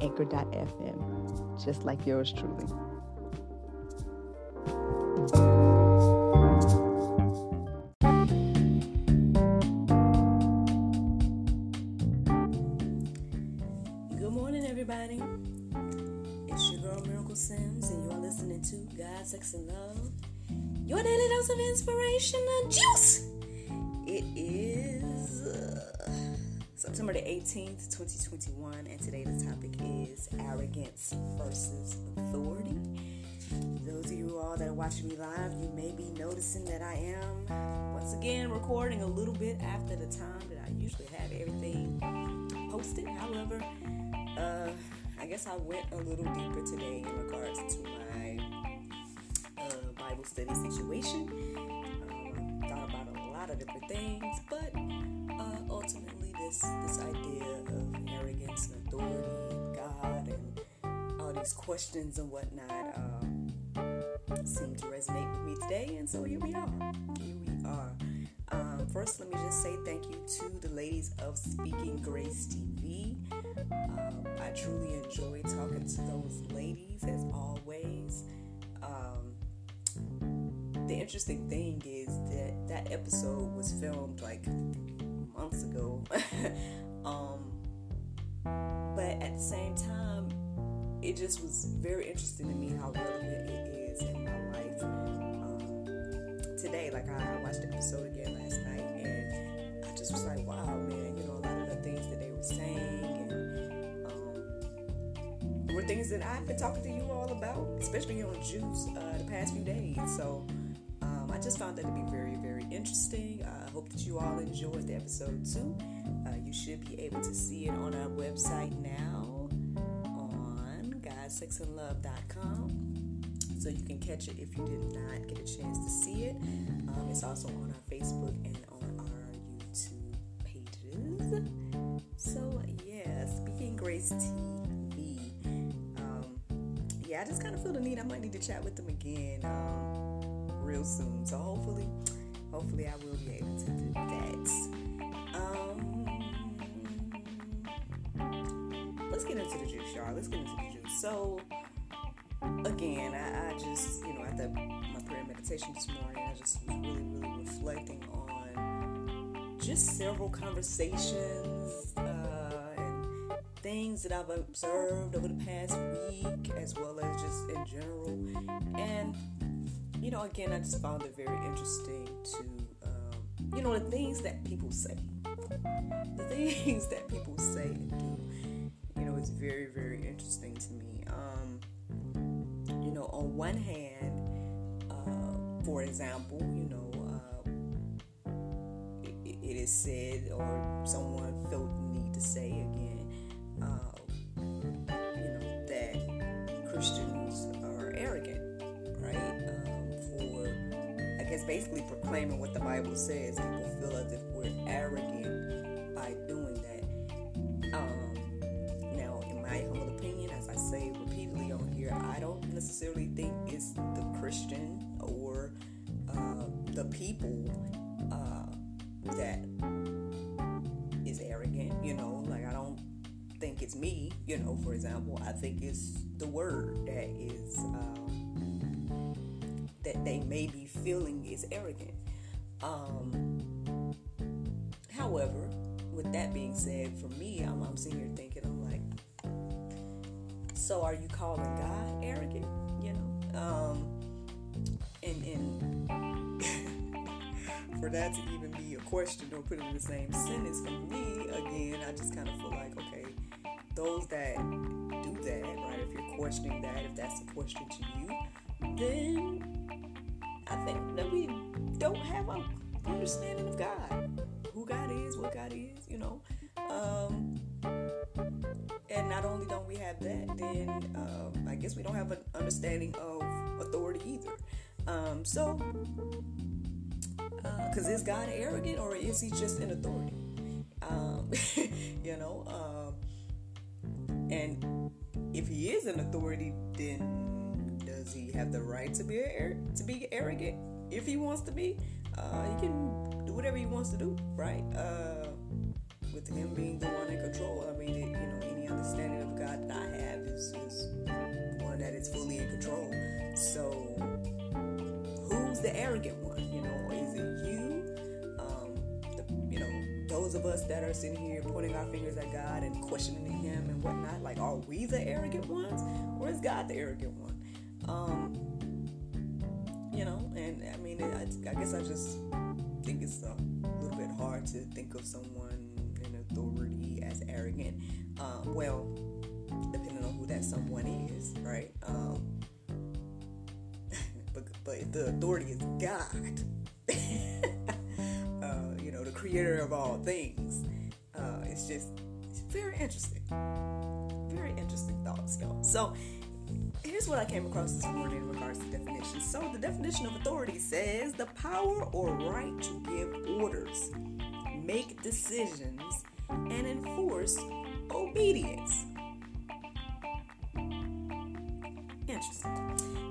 anchor.fm, just like yours truly. Good morning, everybody. It's your girl Miracle Sims, and you're listening to God, Sex, and Love, your daily dose of inspiration and juice. 18th, 2021, and today the topic is arrogance versus authority. Those of you all that are watching me live, you may be noticing that I am once again recording a little bit after the time that I usually have everything posted. However, uh, I guess I went a little deeper today in regards to my uh, Bible study situation. Um, thought about a lot of different things, but uh, ultimately, this this idea of arrogance and authority, and God, and all these questions and whatnot um, seemed to resonate with me today, and so here we are. Here we are. Um, first, let me just say thank you to the ladies of Speaking Grace TV. Um, I truly enjoy talking to those ladies as always. Um, the interesting thing is that that episode was filmed like months ago. um, but at the same time, it just was very interesting to me how relevant it is in my life. Um, today, like I, I watched the episode again last night, and I just was like, wow, man, you know, a lot of the things that they were saying and um, were things that I've been talking to you all about, especially on Juice, uh, the past few days. So just found that to be very, very interesting. I uh, hope that you all enjoyed the episode too. Uh, you should be able to see it on our website now on godsexandlove.com. So you can catch it if you did not get a chance to see it. Um, it's also on our Facebook and on our YouTube pages. So yeah, speaking Grace TV. Um, yeah, I just kind of feel the need. I might need to chat with them again um, real soon. So hopefully, hopefully I will be able to do that. Um, let's get into the juice, y'all. Let's get into the juice. So again, I, I just, you know, after my prayer meditation this morning, I just was really, really reflecting on just several conversations uh, and things that I've observed over the past week, as well as just in general. And, you know, again, I just found it very interesting to, um, you know, the things that people say. The things that people say and do, you know, it's very, very interesting to me. Um, you know, on one hand, uh, for example, you know, uh, it, it is said, or someone felt the need to say again, basically proclaiming what the Bible says. People feel as if we're arrogant by doing that. Um, now, in my humble opinion, as I say repeatedly on here, I don't necessarily think it's the Christian or uh, the people uh, that is arrogant. You know, like I don't think it's me. You know, for example, I think it's the word that is that they may be feeling is arrogant. Um, however, with that being said, for me, I'm, I'm sitting here thinking, I'm like, so are you calling God arrogant? You know, um, and and for that to even be a question or put it in the same sentence for me, again, I just kind of feel like, okay, those that do that, right? If you're questioning that, if that's a question to you, understanding of authority either. Um, so, because uh, is God arrogant or is he just an authority? Um, you know, um, and if he is an authority, then does he have the right to be to be arrogant if he wants to be? Uh, he can do whatever he wants to do, right? Uh, with him being the one in control. I mean, it, you know, any understanding of God that I have is, is one that is fully in control. So, who's the arrogant one? You know, is it you? Um, the, you know, those of us that are sitting here pointing our fingers at God and questioning Him and whatnot. Like, are we the arrogant ones, or is God the arrogant one? Um, you know, and I mean, I, I guess I just think it's a little bit hard to think of someone in authority as arrogant. Um, well, depending on who that someone is, right? Um, but, but the authority is God, uh, you know, the creator of all things, uh, it's just it's very interesting. Very interesting thoughts, y'all. So, here's what I came across this morning in regards to definitions. So, the definition of authority says the power or right to give orders, make decisions, and enforce obedience.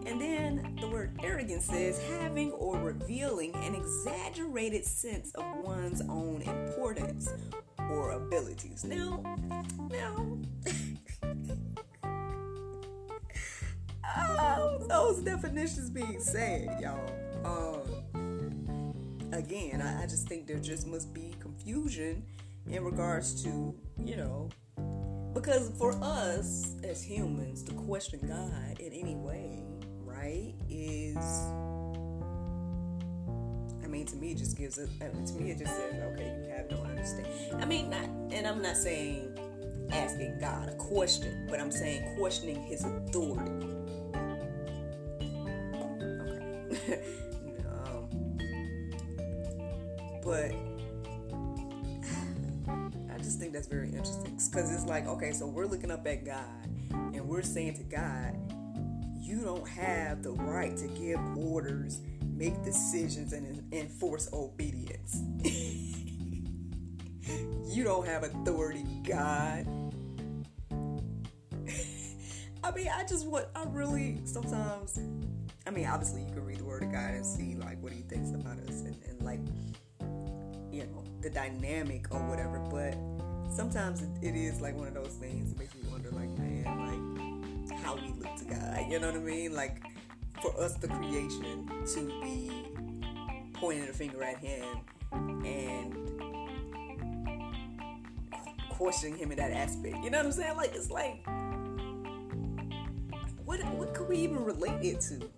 And then the word arrogance says having or revealing an exaggerated sense of one's own importance or abilities. Now, now, oh, those definitions being said, y'all. Um, again, I, I just think there just must be confusion in regards to, you know, because for us as humans to question God in any way, right, is I mean, to me, it just gives it. To me, it just says, okay, you have no understanding. I mean, not, and I'm not saying asking God a question, but I'm saying questioning His authority. Okay. um, but that's very interesting because it's like, okay, so we're looking up at God and we're saying to God, you don't have the right to give orders, make decisions, and enforce obedience. you don't have authority, God. I mean, I just want, I really sometimes, I mean, obviously, you can read the Word of God and see like what He thinks about us and, and like, you know, the dynamic or whatever, but sometimes it is like one of those things that makes me wonder, like, man, like how we look to God. You know what I mean? Like for us, the creation, to be pointing a finger at Him and questioning Him in that aspect. You know what I'm saying? Like it's like, what what could we even relate it to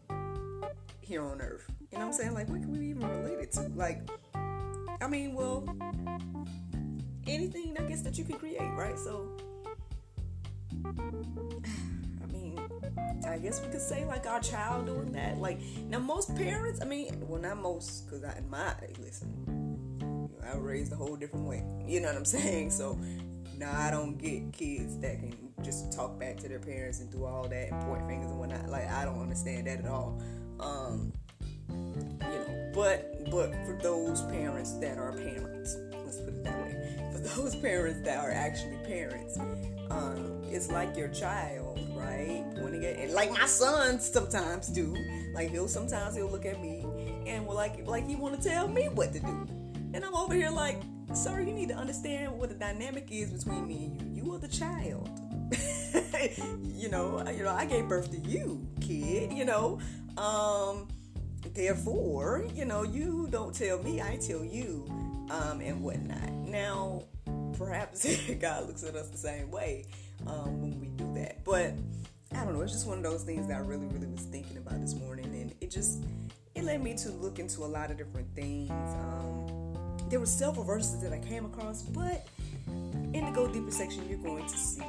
here on Earth? You know what I'm saying? Like, what can we even relate it to? Like, I mean, well, anything I guess that you can create, right? So I mean, I guess we could say like our child doing that. Like now, most parents, I mean, well, not most, because I in my listen, I raised a whole different way. You know what I'm saying? So now I don't get kids that can just talk back to their parents and do all that and point fingers and whatnot. Like I don't understand that at all. Um, you know, but but for those parents that are parents, those parents that are actually parents, um, it's like your child, right? And like my sons sometimes do. Like he'll sometimes he'll look at me and will like like he want to tell me what to do, and I'm over here like, sir, you need to understand what the dynamic is between me and you. You are the child. you know, you know, I gave birth to you, kid. You know, um, therefore, you know, you don't tell me, I tell you, um, and whatnot. Now, perhaps God looks at us the same way um, when we do that. But I don't know. It's just one of those things that I really, really was thinking about this morning, and it just it led me to look into a lot of different things. Um, there were several verses that I came across, but in the Go Deeper section, you're going to see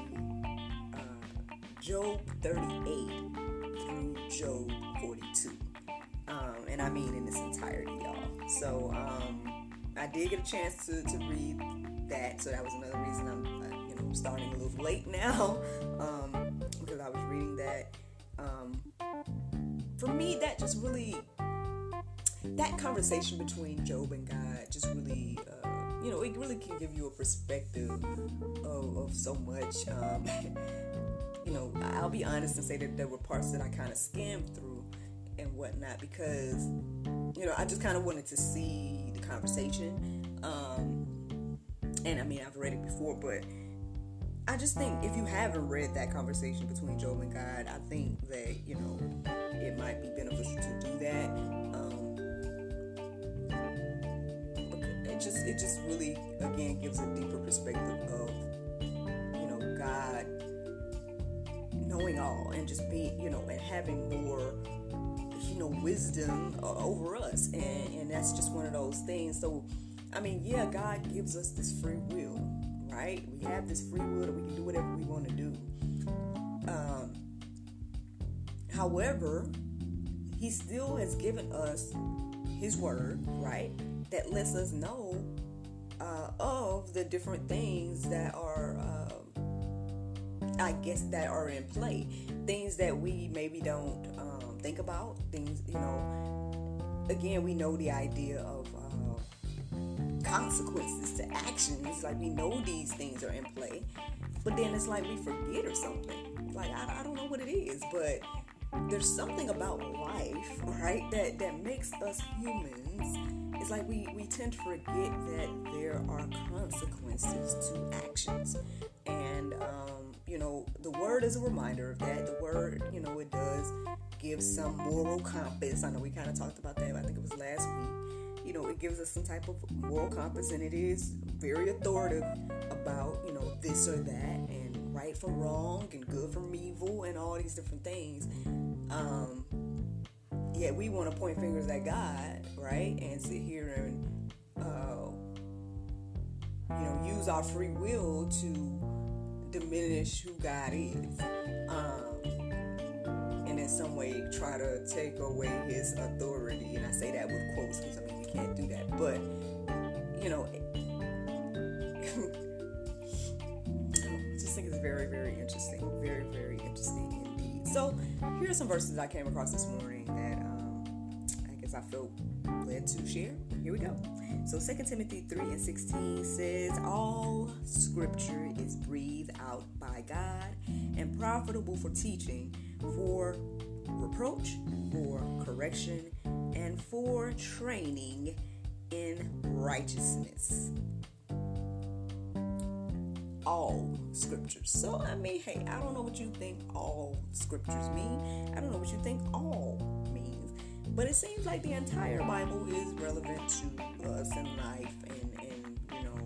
uh, Job 38 through Job 42. Um, and I mean in this entirety, y'all. So um, I did get a chance to, to read that, so that was another reason I'm, uh, you I'm starting a little late now um, because I was reading that. Um, for me, that just really that conversation between Job and God just really, uh, you know, it really can give you a perspective of, of so much. Um, you know, I'll be honest and say that there were parts that I kind of skimmed through and whatnot because, you know, I just kind of wanted to see the conversation. Um, and I mean, I've read it before, but I just think if you haven't read that conversation between Job and God, I think that, you know, it might be beneficial to do that. Um, it just it just really again gives a deeper perspective of you know God knowing all and just being you know and having more you know wisdom over us and and that's just one of those things so I mean yeah God gives us this free will right we have this free will that we can do whatever we want to do um, however he still has given us his word right that lets us know uh, of the different things that are, uh, I guess, that are in play. Things that we maybe don't um, think about. Things, you know, again, we know the idea of consequences to actions. Like we know these things are in play, but then it's like we forget or something. Like I, I don't know what it is, but there's something about life, right, that that makes us humans it's like we, we tend to forget that there are consequences to actions. And, um, you know, the word is a reminder of that. The word, you know, it does give some moral compass. I know we kind of talked about that, I think it was last week. You know, it gives us some type of moral compass, and it is very authoritative about, you know, this or that, and right from wrong, and good from evil, and all these different things. Um, yet we want to point fingers at God, right? And sit here and, uh, you know, use our free will to diminish who God is. Um, and in some way try to take away his authority. And I say that with quotes because I mean, can't do that. But, you know, I just think it's very, very interesting. Very, very interesting indeed. So, here are some verses I came across this morning that um, I guess I feel led to share. Here we go. So 2 Timothy 3 and 16 says, All scripture is breathed out by God and profitable for teaching, for reproach, for correction, and for training in righteousness. All scriptures. So, I mean, hey, I don't know what you think all scriptures mean. I don't know what you think all means. but it seems like the entire Bible is relevant to us in life and, and you know,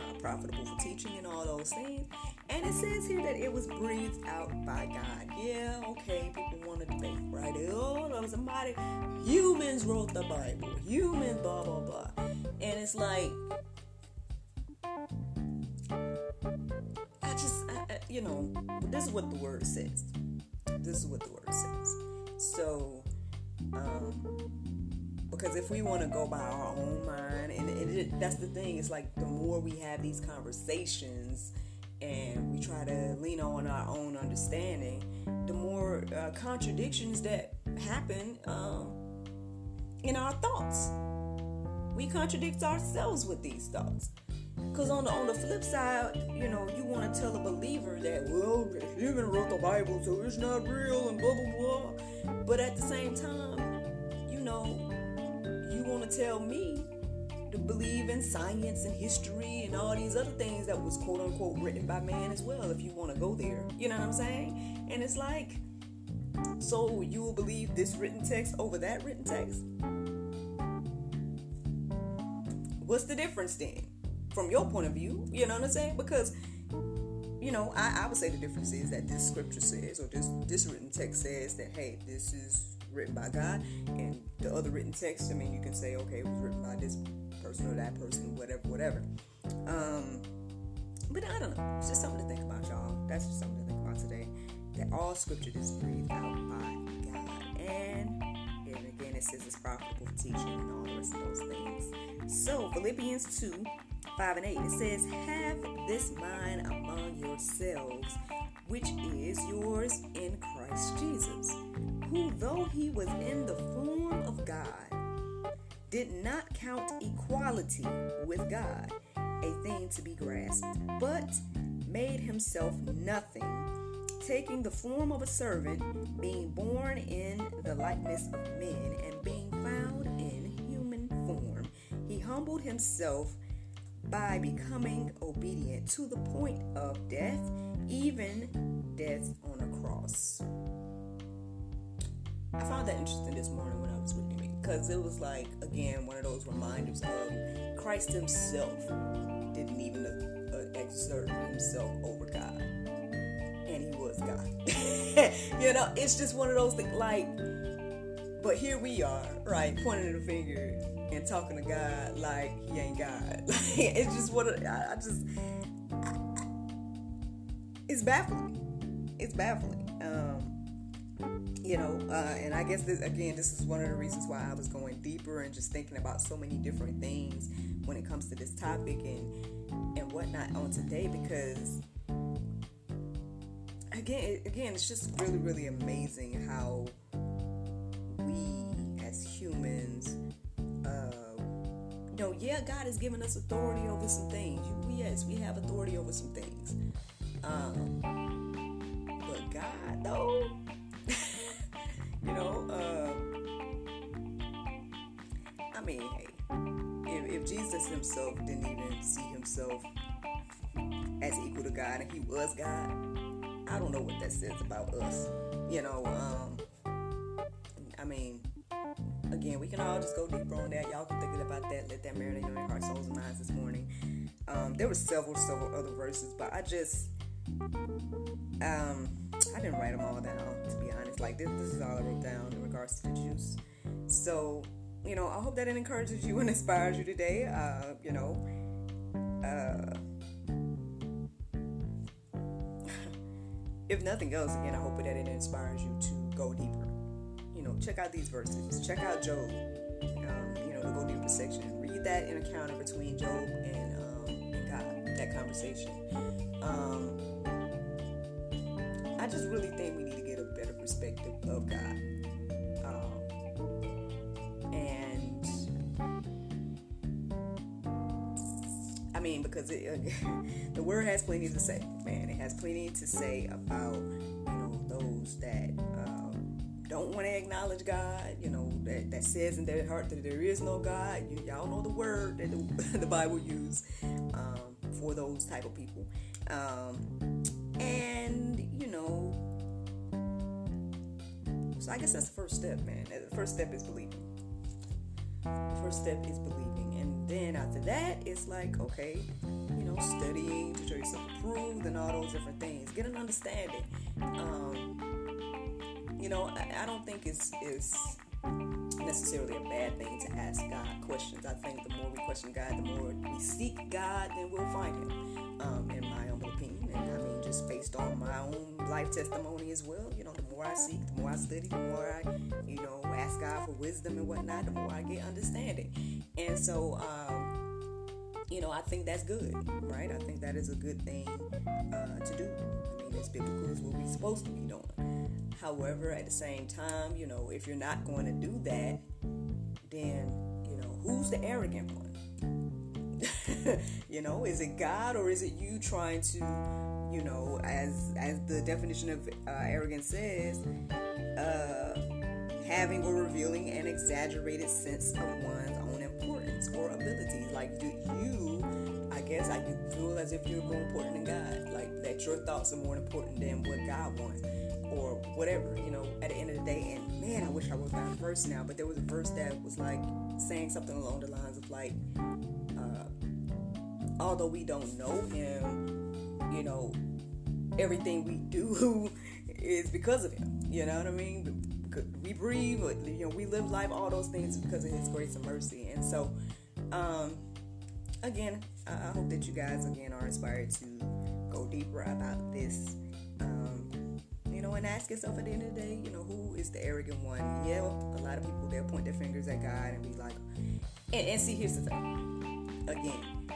uh, profitable for teaching and all those things. And it says here that it was breathed out by God. Yeah, okay, people want to debate, right? Oh, somebody, humans wrote the Bible. Humans, blah, blah, blah. And it's like, I just, I, you know, this is what the word says. This is what the word says. So, um, because if we want to go by our own mind, and, and it, that's the thing, it's like the more we have these conversations and we try to lean on our own understanding, the more uh, contradictions that happen um, in our thoughts. We contradict ourselves with these thoughts. Because on the on the flip side, you know, you want to tell a believer that, well, even wrote the Bible, so it's not real and blah blah blah. But at the same time, you know, you want to tell me to believe in science and history and all these other things that was quote unquote written by man as well, if you want to go there. You know what I'm saying? And it's like, so you will believe this written text over that written text? What's the difference then? from your point of view. You know what I'm saying? Because you know, I, I would say the difference is that this scripture says, or this this written text says that hey, this is written by God, and the other written text, I mean, you can say okay, it was written by this person or that person, whatever, whatever. Um, but I don't know. It's just something to think about, y'all. That's just something to think about today. That all scripture is breathed out by God, and and again, it says it's profitable for teaching and all the rest of those things. So Philippians two 5 and 8. It says, Have this mind among yourselves, which is yours in Christ Jesus, who, though he was in the form of God, did not count equality with God a thing to be grasped, but made himself nothing, taking the form of a servant, being born in the likeness of men, and being found in human form. He humbled himself by becoming obedient to the point of death, even death on a cross. I found that interesting this morning because it was like, again, one of those reminders of Christ Himself didn't even uh, exert Himself over God, and He was God. you know, it's just one of those things like, but here we are, right, pointing the finger and talking to God like He ain't God. it's just what I, I just, it's baffling. It's baffling. You know, uh, and I guess this again, this is one of the reasons why I was going deeper and just thinking about so many different things when it comes to this topic and and whatnot on today because again, again, it's just really, really amazing how we as humans, uh, you know, yeah, God has given us authority over some things. Yes, we have authority over some things. Um, but God, though Jesus himself didn't even see himself as equal to God and he was God, I don't know what that says about us. You know, um, I mean, again, we can all just go deeper on that. Y'all can think about that. Let that marinate in your heart, souls, and minds this morning. Um, there were several, several other verses, but I just, um, I didn't write them all down to be honest. Like this, this is all I wrote down in regards to the juice. So, you know, I hope that it encourages you and inspires you today. Uh, you know, uh, if nothing else, again, I hope that it inspires you to go deeper. You know, check out these verses. Check out Job. Um, you know, the go deeper section. Read that encounter between Job and, um, and God. That conversation. Um, I just really think we need to get a better perspective of God. Because it, the word has plenty to say, man. It has plenty to say about you know those that um, don't want to acknowledge God. You know that, that says in their heart that there is no God. You, y'all know the word that the, the Bible uses um, for those type of people. Um, and you know, so I guess that's the first step, man. The first step is believing. The first step is believing, then after that, it's like okay, you know, studying to show yourself approved and all those different things. Get an understanding. Um, you know, I, I don't think it's it's necessarily a bad thing to ask God questions. I think the more we question God, the more we seek God, then we'll find Him. Um, in my humble opinion, and I mean, just based on my own life testimony as well. You know, the more I seek, the more I study, the more I, you know, ask God for wisdom and whatnot, the more I get understanding. And so, um, you know, I think that's good, right? I think that is a good thing uh, to do. I mean, it's biblical, it's what we're supposed to be doing. However, at the same time, you know, if you're not going to do that, then, you know, who's the arrogant one? you know, is it God or is it you trying to, you know, as as the definition of uh, arrogance says, uh, having or revealing an exaggerated sense of one's own importance or abilities. Like, do you, I guess, I can feel as if you're more important than God. Like that your thoughts are more important than what God wants or whatever, you know, at the end of the day. And man, I wish I down a verse now, but there was a verse that was like saying something along the lines of like, uh, although we don't know him, you know, everything we do is because of him. You know what I mean? We breathe, you know, we live life, all those things because of his grace and mercy. And so, um, again, I hope that you guys again are inspired to go deeper about this. Um, you know, and ask yourself at the end of the day, you know, who is the arrogant one? Yeah, a lot of people they'll point their fingers at God and be like, and, and see, here's the thing. Again,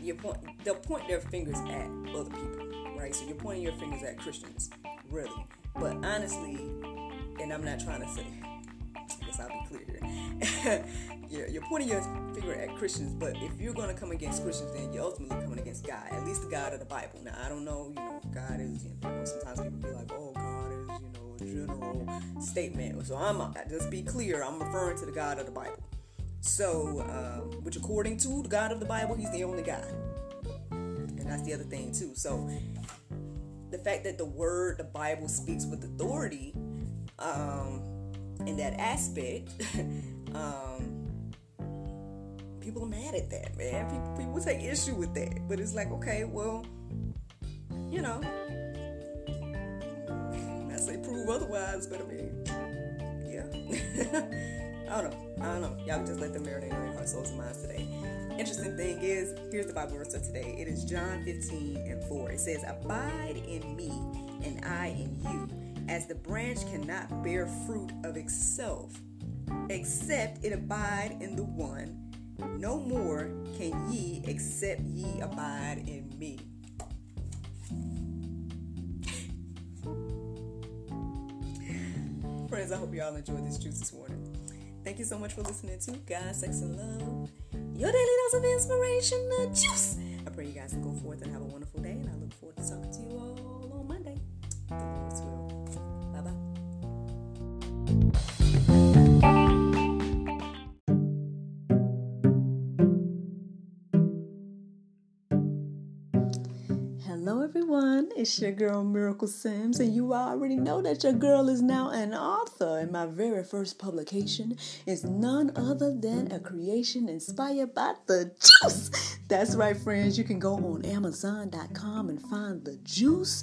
you point they'll point their fingers at other people, right? So you're pointing your fingers at Christians, really. But honestly, and I'm not trying to say, I guess I'll be clear here. you're, you're pointing your finger at Christians, but if you're going to come against Christians, then you're ultimately coming against God, at least the God of the Bible. Now, I don't know, you know, God is, you know, sometimes people be like, oh, God is, you know, a general statement. So I'm, just be clear, I'm referring to the God of the Bible. So, um, which according to the God of the Bible, he's the only God. And that's the other thing, too. So, the fact that the word, the Bible speaks with authority um, in that aspect, um, people are mad at that, man. People, people take issue with that. But it's like, okay, well, you know, I say prove otherwise, but I mean, yeah. I don't know. I don't know. Y'all just let them marinate on your heart, souls, and minds today. Interesting thing is, here's the Bible verse of today. It is John 15 and 4. It says, Abide in me, and I in you, as the branch cannot bear fruit of itself, except it abide in the one. No more can ye except ye abide in me. Friends, I hope y'all enjoyed this juice this morning. Thank you so much for listening to God, Sex, and Love, your daily dose of inspiration, the juice. I pray you guys can go forth and have a wonderful day, and I look forward to talking to you everyone. It's your mm. girl Miracle Sims, and you already know that your girl is now an author. And my very first publication is none other than a creation inspired by the juice. That's right, friends. You can go on Amazon.com and find the juice